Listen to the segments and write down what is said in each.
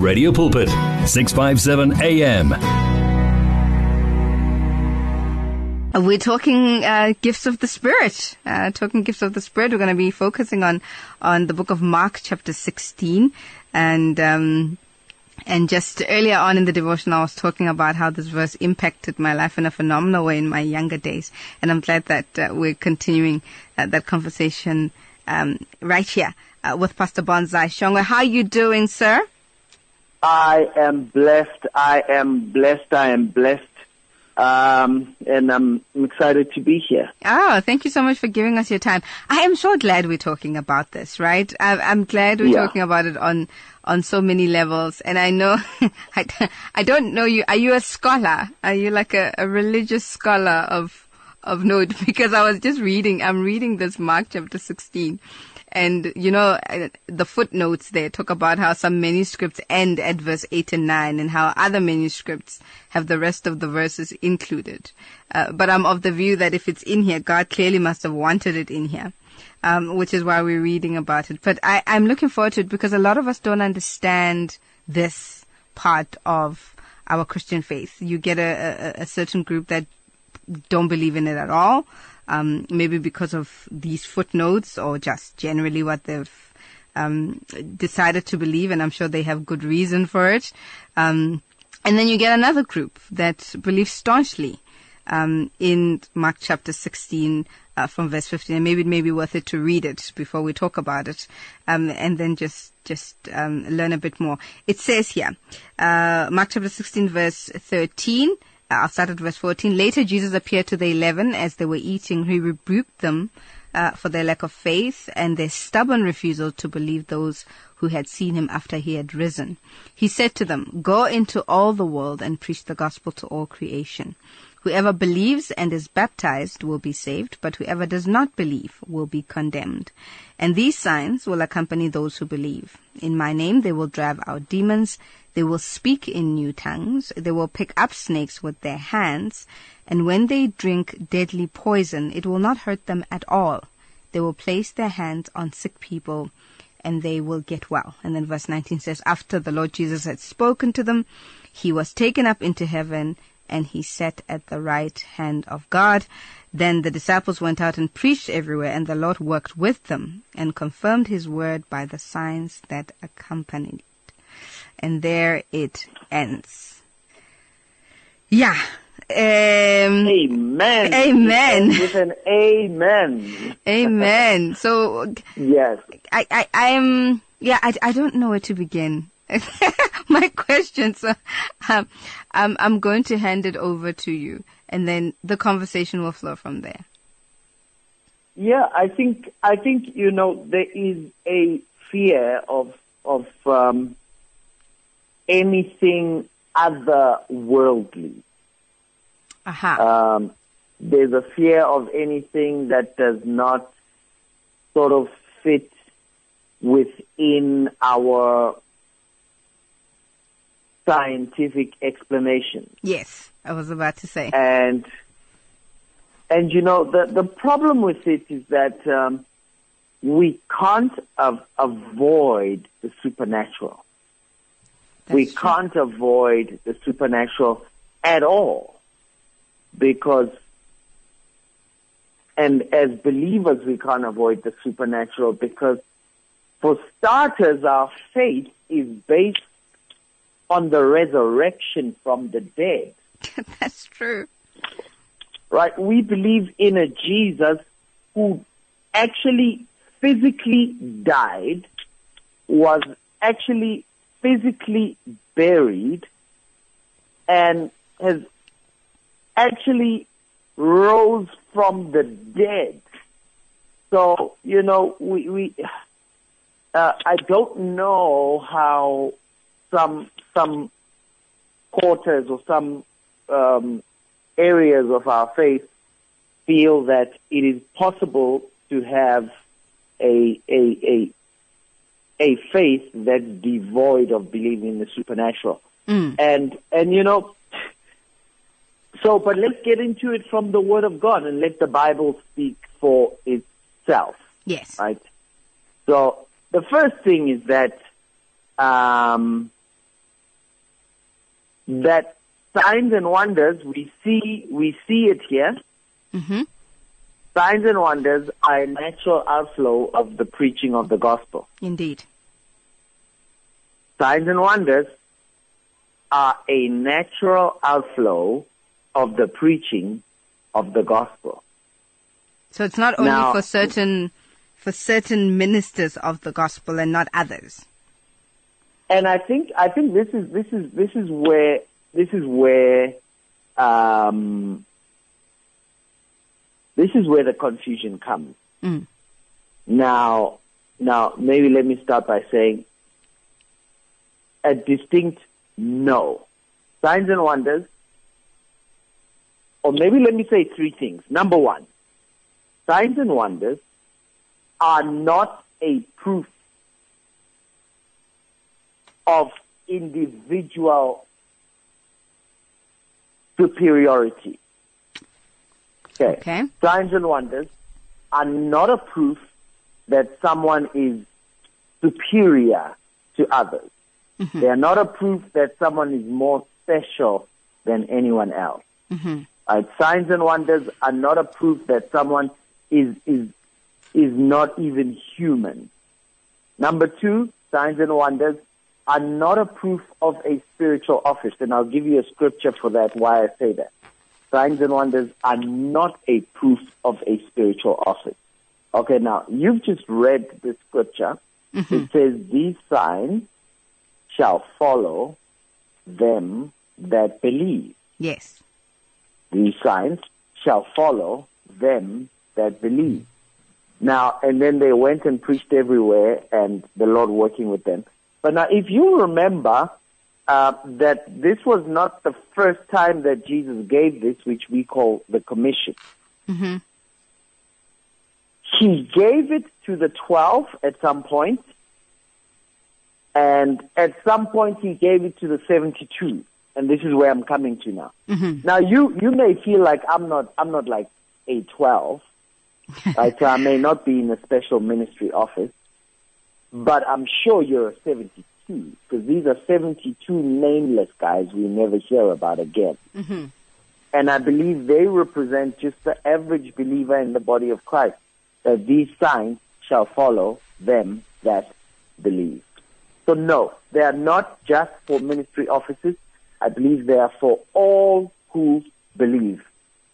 Radio Pulpit, 657 AM. Uh, We're talking uh, gifts of the Spirit. Uh, talking gifts of the Spirit. We're going to be focusing on on the book of Mark, chapter sixteen, and um, and just earlier on in the devotion, I was talking about how this verse impacted my life in a phenomenal way in my younger days, and I'm glad that uh, we're continuing uh, that conversation um, right here uh, with Pastor Bonsai Shongwe. How are you doing, sir? I am blessed. I am blessed. I am blessed. Um, and I'm excited to be here. Oh, thank you so much for giving us your time. I am so glad we're talking about this, right? I, I'm glad we're Yeah. talking about it on on so many levels. And I know, I, I don't know you. Are you a scholar? Are you like a, a religious scholar of of note? Because I was just reading. I'm reading this Mark chapter 16. And, you know, uh, the footnotes there talk about how some manuscripts end at verse 8 and 9 and how other manuscripts have the rest of the verses included. Uh, but I'm of the view that if it's in here, God clearly must have wanted it in here. Um, which is why we're reading about it. But I, I'm looking forward to it because a lot of us don't understand this part of our Christian faith. You get a, a, a certain group that don't believe in it at all. Um, maybe because of these footnotes or just generally what they've um, decided to believe, and I'm sure they have good reason for it. Um, and then you get another group that believes staunchly um, in Mark chapter 16 uh, from verse 15. And maybe it may be worth it to read it before we talk about it, um, and then just just um, learn a bit more. It says here, uh, Mark chapter 16 verse 13. Uh, I'll start at verse 14. Later, Jesus appeared to the eleven as they were eating. He rebuked them uh, for their lack of faith and their stubborn refusal to believe those who had seen him after he had risen. He said to them, Go into all the world and preach the gospel to all creation. Whoever believes and is baptized will be saved, but whoever does not believe will be condemned. And these signs will accompany those who believe. In my name they will drive out demons, they will speak in new tongues, they will pick up snakes with their hands, and when they drink deadly poison, it will not hurt them at all. They will place their hands on sick people and they will get well. And then verse 19 says, After the Lord Jesus had spoken to them, he was taken up into heaven and he sat at the right hand of God. Then the disciples went out and preached everywhere, and the Lord worked with them and confirmed his word by the signs that accompanied. And there it ends. Yeah. Um, Amen. Amen. With an amen. amen. So Yes. I, I, I'm, yeah, I, I don't know where to begin. My question, so um, I'm, I'm going to hand it over to you, and then the conversation will flow from there. Yeah, I think I think you know there is a fear of of um, anything otherworldly. Aha. Um, there's a fear of anything that does not sort of fit within our scientific explanation. yes, I was about to say. and and you know the the problem with it is that um, we can't av- avoid the supernatural. We true. can't avoid the supernatural at all because and as believers we can't avoid the supernatural because for starters our faith is based on the resurrection from the dead That's true. right? We believe in a Jesus who actually physically died, was actually physically buried, and has actually rose from the dead. So, you know, we, we, uh, I don't know how some, some quarters or some, um, areas of our faith feel that it is possible to have a a a a faith that's devoid of believing in the supernatural. Mm. And and you know so but let's get into it from the word of God and let the Bible speak for itself Yes. right? So the first thing is that um, that signs and wonders we see we see it here. hmm Signs and wonders are a natural outflow of the preaching of the gospel. Indeed. Signs and wonders are a natural outflow of the preaching of the gospel. So it's not only Now- for certain for certain ministers of the gospel and not others. And I think I think this is this is this is where this is where um, this is where the confusion comes. Mm. Now, now maybe let me start by saying a distinct no. Signs and wonders, or maybe let me say three things. Number one, signs and wonders are not a proof of individual superiority. Okay. Okay. Signs and wonders are not a proof that someone is superior to others. Mm-hmm. They are not a proof that someone is more special than anyone else. Mm-hmm. Right? Signs and wonders are not a proof that someone is is is not even human. Number two, signs and wonders are not a proof of a spiritual office, and I'll give you a scripture for that. Why I say that. Signs and wonders are not a proof of a spiritual office. Okay, now you've just read the scripture. Mm-hmm. It says these signs shall follow them that believe. Yes. These signs shall follow them that believe. Now, and then they went and preached everywhere, and the Lord working with them. But now, if you remember uh, that this was not the first time that Jesus gave this, which we call the commission. Mm-hmm. He gave it to the 12 at some point, and at some point he gave it to the 72. And this is where I'm coming to now. Mm-hmm. Now you, you may feel like I'm not, I'm not like a 12, right? So I may not be in a special ministry office, but I'm sure you're a 72 because these are 72 nameless guys we never hear about again. Mm-hmm. And I believe they represent just the average believer in the body of Christ, that these signs shall follow them that believe. So no, they are not just for ministry offices. I believe they are for all who believe.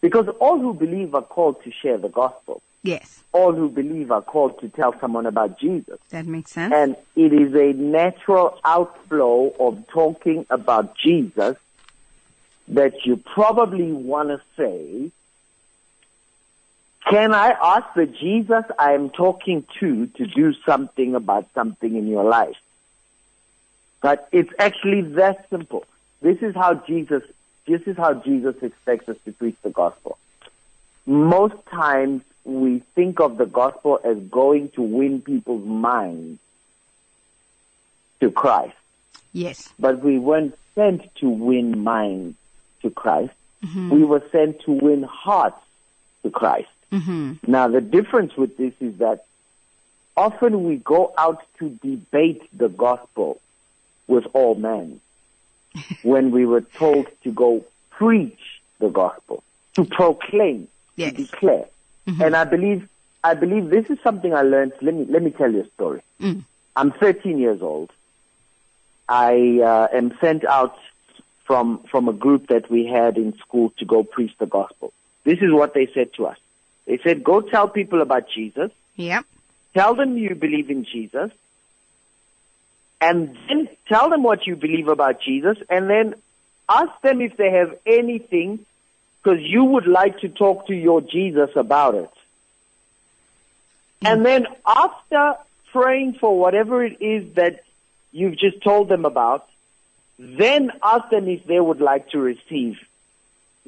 Because all who believe are called to share the gospel. Yes. All who believe are called to tell someone about Jesus. That makes sense. And it is a natural outflow of talking about Jesus that you probably want to say, can I ask the Jesus I am talking to to do something about something in your life? But it's actually that simple. This is how Jesus, this is how Jesus expects us to preach the gospel. Most times we think of the gospel as going to win people's minds to Christ, yes. but we weren't sent to win minds to Christ. We were sent to win hearts to Christ. hmm Now, the difference with this is that often we go out to debate the gospel with all men when we were told to go preach the gospel, to proclaim, Yes. to declare. And I believe, I believe this is something I learned. Let me, let me tell you a story. Mm. I'm 13 years old. I uh, am sent out from from a group that we had in school to go preach the gospel. This is what they said to us. They said, "Go tell people about Jesus. Yep. Tell them you believe in Jesus, and then tell them what you believe about Jesus, and then ask them if they have anything because you would like to talk to your Jesus about it. And then after praying for whatever it is that you've just told them about, then ask them if they would like to receive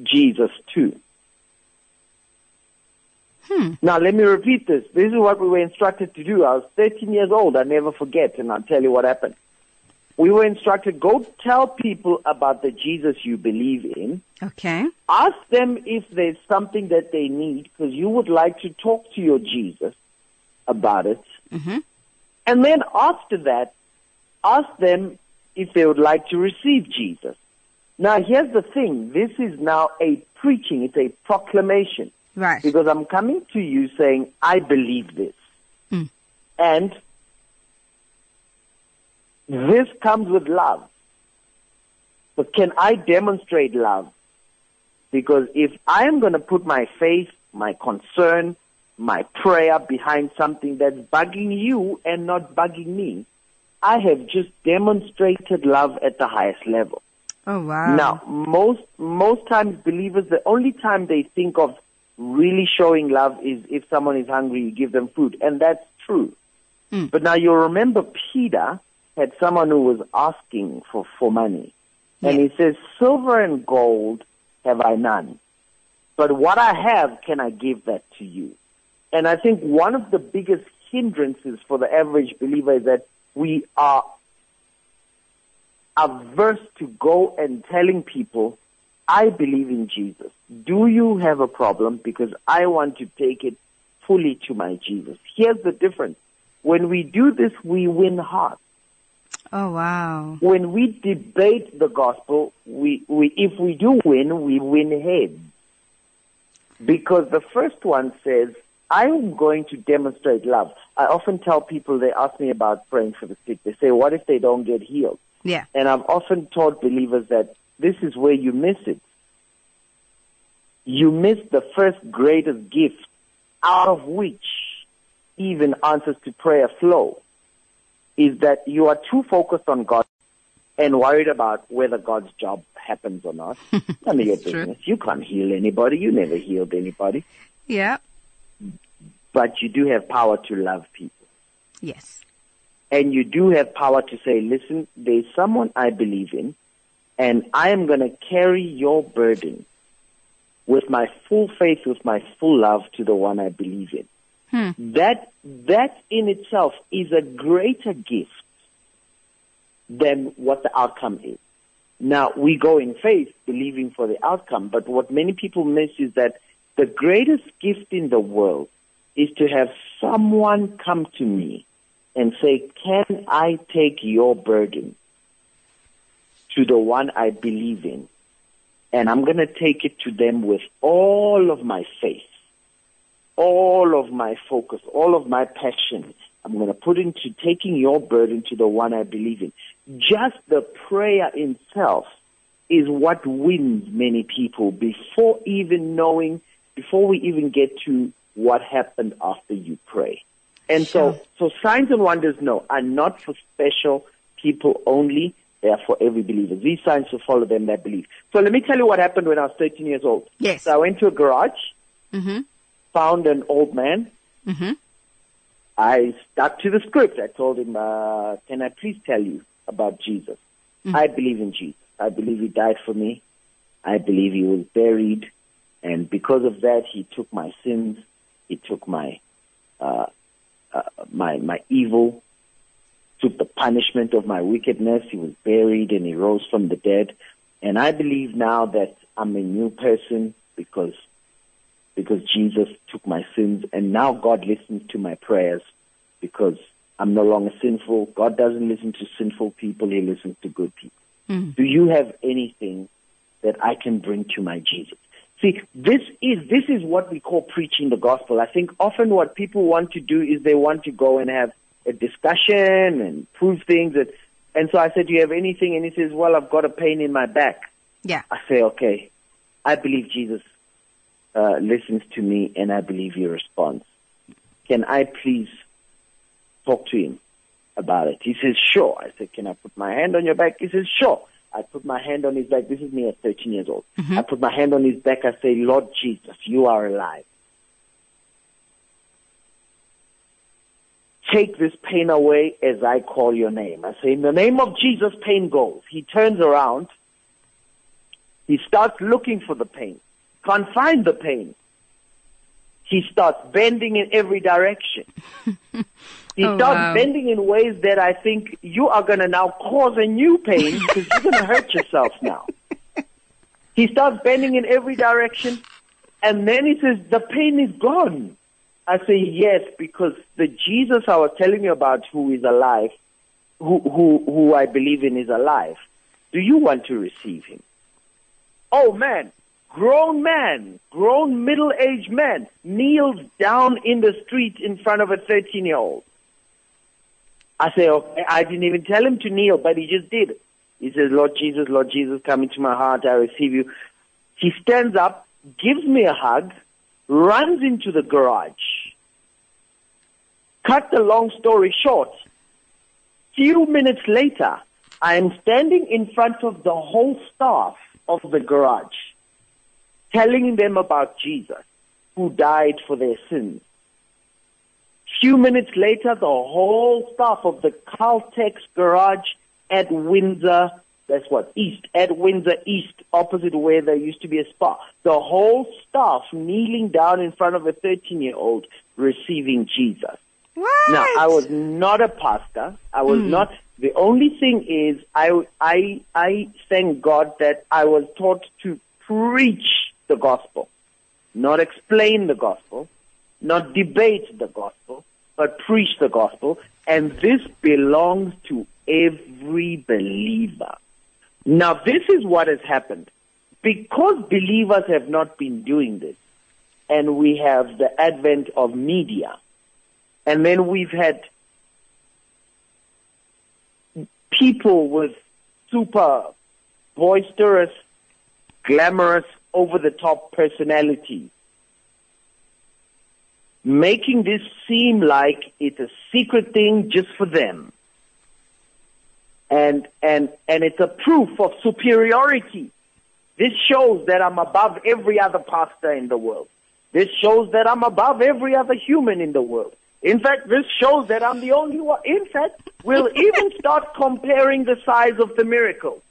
Jesus too. Hmm. Now let me repeat this. This is what we were instructed to do. I was 13 years old. I never forget, and I'll tell you what happened. We were instructed, go tell people about the Jesus you believe in. Okay. Ask them if there's something that they need because you would like to talk to your Jesus about it. hmm And then after that, ask them if they would like to receive Jesus. Now, here's the thing. This is now a preaching. It's a proclamation. Right. Because I'm coming to you saying, I believe this. Mm. And this comes with love. But can I demonstrate love? Because if I am going to put my faith, my concern, my prayer behind something that's bugging you and not bugging me, I have just demonstrated love at the highest level. Oh wow. Now, most most times believers, the only time they think of really showing love is if someone is hungry, you give them food, and that's true. Mm. But now you'll remember Peter had someone who was asking for for money, and he says, "Silver and gold have I none, but what I have can I give that to you." And I think one of the biggest hindrances for the average believer is that we are averse to go and telling people, I believe in Jesus. Do you have a problem? Because I want to take it fully to my Jesus. Here's the difference. When we do this, we win hearts. Oh wow. When we debate the gospel, we, we, if we do win, we win heads. Because the first one says, I am going to demonstrate love. I often tell people, they ask me about praying for the sick. They say, what if they don't get healed? Yeah. And I've often taught believers that this is where you miss it. You miss the first greatest gift out of which even answers to prayer flow is that you are too focused on God and worried about whether God's job happens or not. None of your true. business. You can't heal anybody. You never healed anybody. Yeah. But you do have power to love people. Yes. and you do have power to say, listen, there's someone I believe in, and I am going to carry your burden with my full faith, with my full love to the one I believe in. Hmm. That, that in itself is a greater gift than what the outcome is. Now, we go in faith believing for the outcome, but what many people miss is that the greatest gift in the world is to have someone come to me and say, can I take your burden to the one I believe in? And I'm going to take it to them with all of my faith, all of my focus, all of my passion. I'm going to put into taking your burden to the one I believe in. Just the prayer itself is what wins many people before even knowing, before we even get to what happened after you pray. And Sure. so, so signs and wonders, no, are not for special people only. They are for every believer. These signs will follow them that believe. So let me tell you what happened when I was 13 years old. Yes. So I went to a garage, Mhm. Found an old man. Mhm. I stuck to the script. I told him, uh, can I please tell you about Jesus? I believe in Jesus. I believe he died for me. I believe he was buried. And because of that, he took my sins. He took my, uh, uh, my, my evil, took the punishment of my wickedness. He was buried and he rose from the dead. And I believe now that I'm a new person because because Jesus took my sins and now God listens to my prayers because I'm no longer sinful. God doesn't listen to sinful people, He listens to good people. Mhm. Do you have anything that I can bring to my Jesus? See, this is this is what we call preaching the gospel. I think often what people want to do is they want to go and have a discussion and prove things that and so I said, Do you have anything? And he says, Well, I've got a pain in my back. Yeah. I say, okay, I believe Jesus uh, listens to me and I believe he responds. Can I please talk to him about it? He says, sure. I said, can I put my hand on your back? He says, sure. I put my hand on his back. This is me at 13 years old. I put my hand on his back. I say, Lord Jesus, you are alive. Take this pain away as I call your name. I say, in the name of Jesus, pain goes. He turns around. He starts looking for the pain. Can't find the pain. He starts bending in every direction. He Oh, starts wow. bending in ways that I think you are going to now cause a new pain because you're going to hurt yourself now. He starts bending in every direction, and then he says, "The pain is gone." I say, "Yes, because the Jesus I was telling you about, who is alive, who who who I believe in, is alive. Do you want to receive him?" Oh man, grown man, grown middle-aged man kneels down in the street in front of a 13-year-old. I say, okay, I didn't even tell him to kneel, but he just did. He says, Lord Jesus, Lord Jesus, come into my heart, I receive you. He stands up, gives me a hug, runs into the garage. Cut the long story short, few minutes later, I am standing in front of the whole staff of the garage, telling them about Jesus, who died for their sins. Few minutes later, the whole staff of the Caltex garage at Windsor, that's what, East, at Windsor East, opposite where there used to be a spa. The whole staff kneeling down in front of a 13 year old receiving Jesus. What? Now, I was not a pastor. I was hmm. not. The only thing is, I, I, I thank God that I was taught to preach the gospel, not explain the gospel, not debate the gospel, but preach the gospel. And this belongs to every believer. Now, this is what has happened. Because believers have not been doing this, and we have the advent of media, and then we've had people with super boisterous, glamorous, over the top personality, making this seem like it's a secret thing just for them. And, and, and it's a proof of superiority. This shows that I'm above every other pastor in the world. This shows that I'm above every other human in the world. In fact, this shows that I'm the only one. In fact, we'll even start comparing the size of the miracle.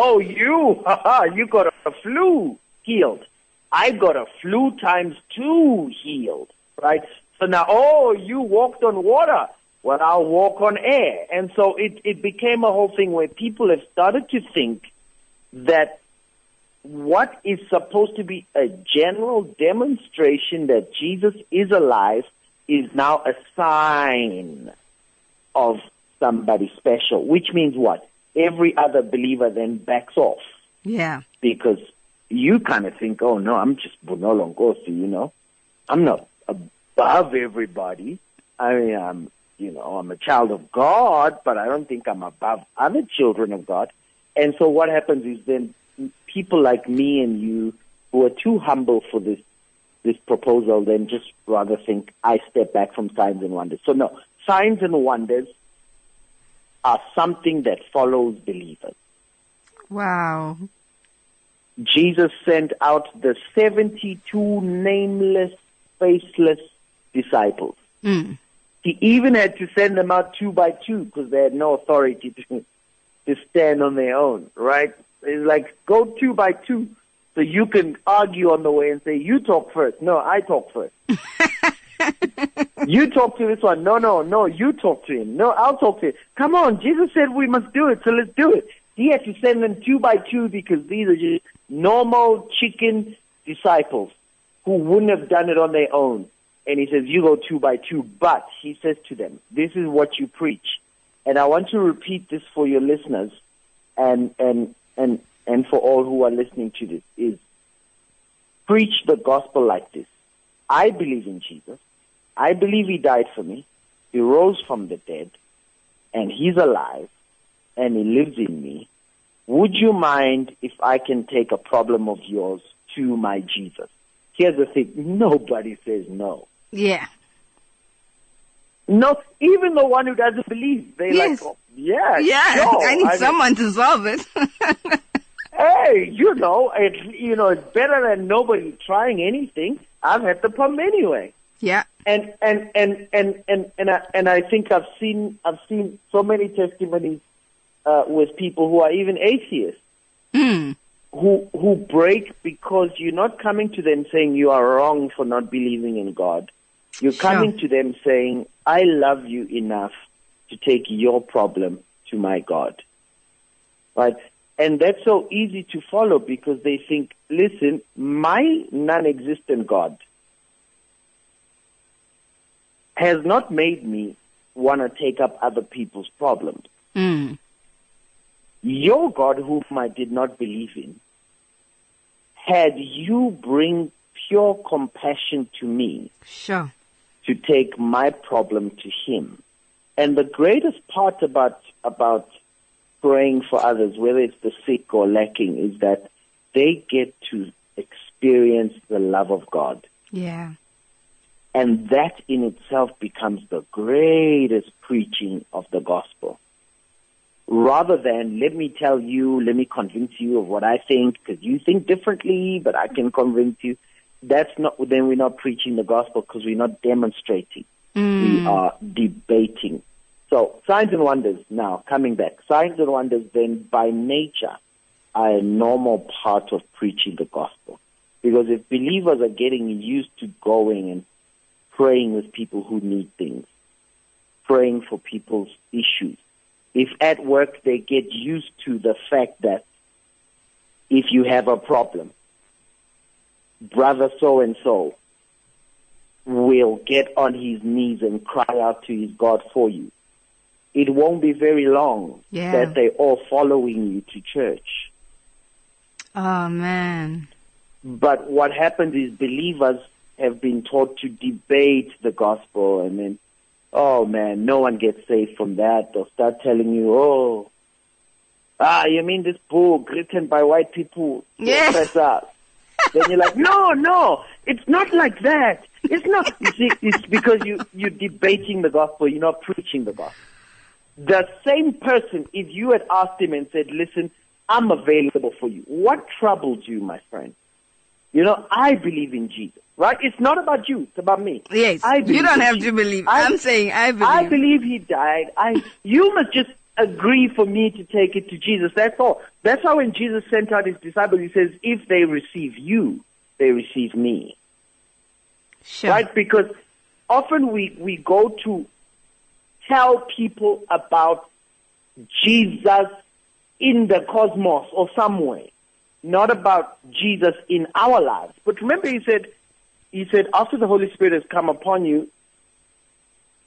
Oh, you, haha, you got a flu healed. I got a flu times two healed, right? So now, oh, you walked on water. Well, I'll walk on air. And so it, it became a whole thing where people have started to think that what is supposed to be a general demonstration that Jesus is alive is now a sign of somebody special, which means what? Every other believer then backs off Yeah. because you kind of think, oh no, I'm just Bonolo Nkosi, you know. I'm not above everybody. I mean, I'm, you know, I'm a child of God, but I don't think I'm above other children of God. And so what happens is then people like me and you who are too humble for this this proposal then just rather think I step back from signs and wonders. So no, signs and wonders are something that follows believers. Wow. Jesus sent out the 72 nameless, faceless disciples. Mm. He even had to send them out two by two because they had no authority to, to stand on their own, right? It's like, go two by two so you can argue on the way and say, you talk first. No, I talk first. you talk to this one. No, no, no, you talk to him. No, I'll talk to him. Come on, Jesus said we must do it, so let's do it. He had to send them two by two because these are just normal chicken disciples who wouldn't have done it on their own. And he says, you go two by two. But he says to them, this is what you preach. And I want to repeat this for your listeners and, and, and, and for all who are listening to this is preach the gospel like this. I believe in Jesus. I believe he died for me. He rose from the dead and he's alive and he lives in me. Would you mind if I can take a problem of yours to my Jesus? Here's the thing. Nobody says no. Yeah. No, even the one who doesn't believe, they Yes. like, oh, yeah, Yeah. sure. I need mean, someone to solve it. hey, you know, it, you know, it's better than nobody trying anything. I've had the problem anyway. Yeah. and and and and and and I, and I think I've seen I've seen so many testimonies uh, with people who are even atheists Mm. who who break because you're not coming to them saying you are wrong for not believing in God. You're Sure. coming to them saying, "I love you enough to take your problem to my God." Right? And that's so easy to follow because they think, listen, my non-existent God has not made me want to take up other people's problems. Mm. Your God, whom I did not believe in, had you bring pure compassion to me Sure. to take my problem to him. And the greatest part about about praying for others, whether it's the sick or lacking, is that they get to experience the love of God. Yeah. And that in itself becomes the greatest preaching of the gospel. Rather than, let me tell you, let me convince you of what I think, because you think differently, but I can convince you. That's not, then we're not preaching the gospel because we're not demonstrating. Mm. We are debating. So, signs and wonders now, coming back. Signs and wonders then by nature are a normal part of preaching the gospel. Because if believers are getting used to going and praying with people who need things, praying for people's issues. If at work they get used to the fact that if you have a problem, brother so and so will get on his knees and cry out to his God for you. It won't be very long Yeah. that they're all following you to church. Oh man. But what happens is believers have been taught to debate the gospel and then, oh man, no one gets saved from that. They'll start telling you, oh, ah, you mean this book written by white people? Yeah. Professor. then you're like, no, no, it's not like that. It's not. You see, it's because you, you're debating the gospel. You're not preaching the gospel. The same person, if you had asked him and said, listen, I'm available for you. What troubles you, my friend? You know, I believe in Jesus, right? It's not about you. It's about me. Yes. I you don't have Jesus. to believe. I- I'm saying I believe. I believe he died. I, you must just agree for me to take it to Jesus. That's all. That's how when Jesus sent out his disciples, he says, if they receive you, they receive me. Sure. Right? Because often we, we go to tell people about Jesus in the cosmos or some way, not about Jesus in our lives. But remember he said, he said, after the Holy Spirit has come upon you,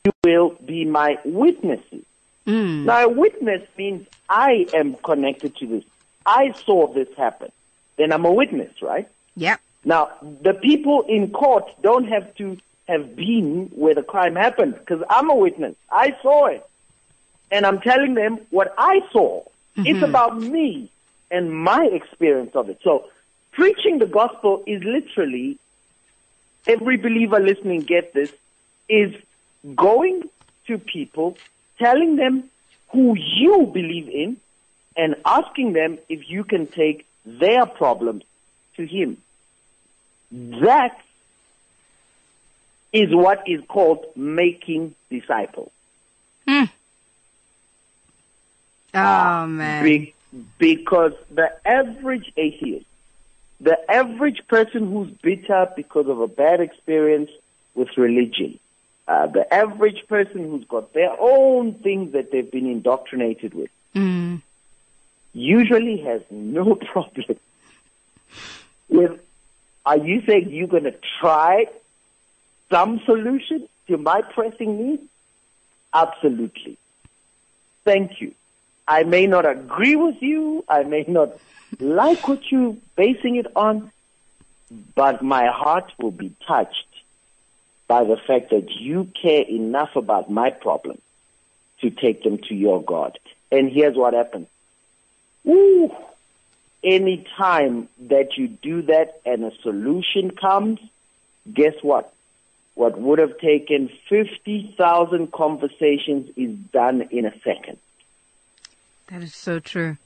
you will be my witnesses. Mm. Now, a witness means I am connected to this. I saw this happen. Then I'm a witness, right? Yep. Now, the people in court don't have to have been where the crime happened because I'm a witness. I saw it. And I'm telling them what I saw. It's about me and my experience of it. So, preaching the gospel is literally, every believer listening get this, is going to people, telling them who you believe in, and asking them if you can take their problems to Him. That is what is called making disciples. Hmm. Ah, oh man. Be- because the average atheist, the average person who's bitter because of a bad experience with religion, uh, the average person who's got their own things that they've been indoctrinated with, Mm. usually has no problem with, are you saying you're going to try some solution to my pressing needs? Absolutely. Thank you. I may not agree with you. I may not like what you're basing it on, but my heart will be touched by the fact that you care enough about my problem to take them to your God. And here's what happens. Ooh, any time that you do that and a solution comes, guess what? What would have taken 50,000 conversations is done in a second. That is so true.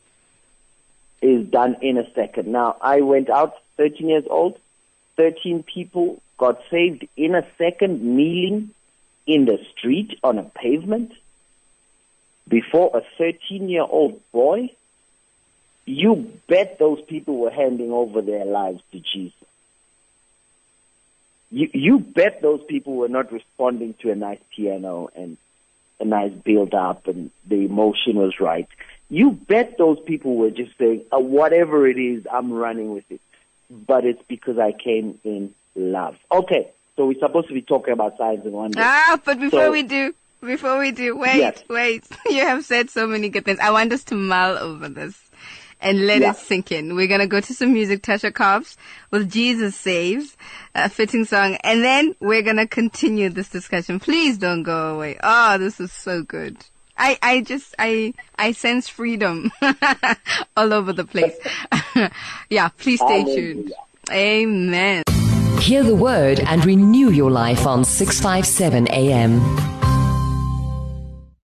Is done in a second. Now, I went out 13 years old. 13 people got saved in a second, kneeling in the street on a pavement before a 13 year old boy. You bet those people were handing over their lives to Jesus. You, you bet those people were not responding to a nice piano and a nice build up and the emotion was right. You bet those people were just saying, uh, whatever it is, I'm running with it. But it's because I came in love. Okay, so we're supposed to be talking about signs and wonders. Ah, but before So- we do, before we do, wait, Yes. wait. You have said so many good things. I want us to mull over this. and let Yeah. it sink in. We're gonna go to some music, Tasha Cobbs with Jesus Saves, a fitting song, and then we're gonna continue this discussion. Please don't go away. Oh, this is so good. I, I just, I, I sense freedom all over the place. yeah, please stay tuned. Amen. Hear the word and renew your life on 657 AM.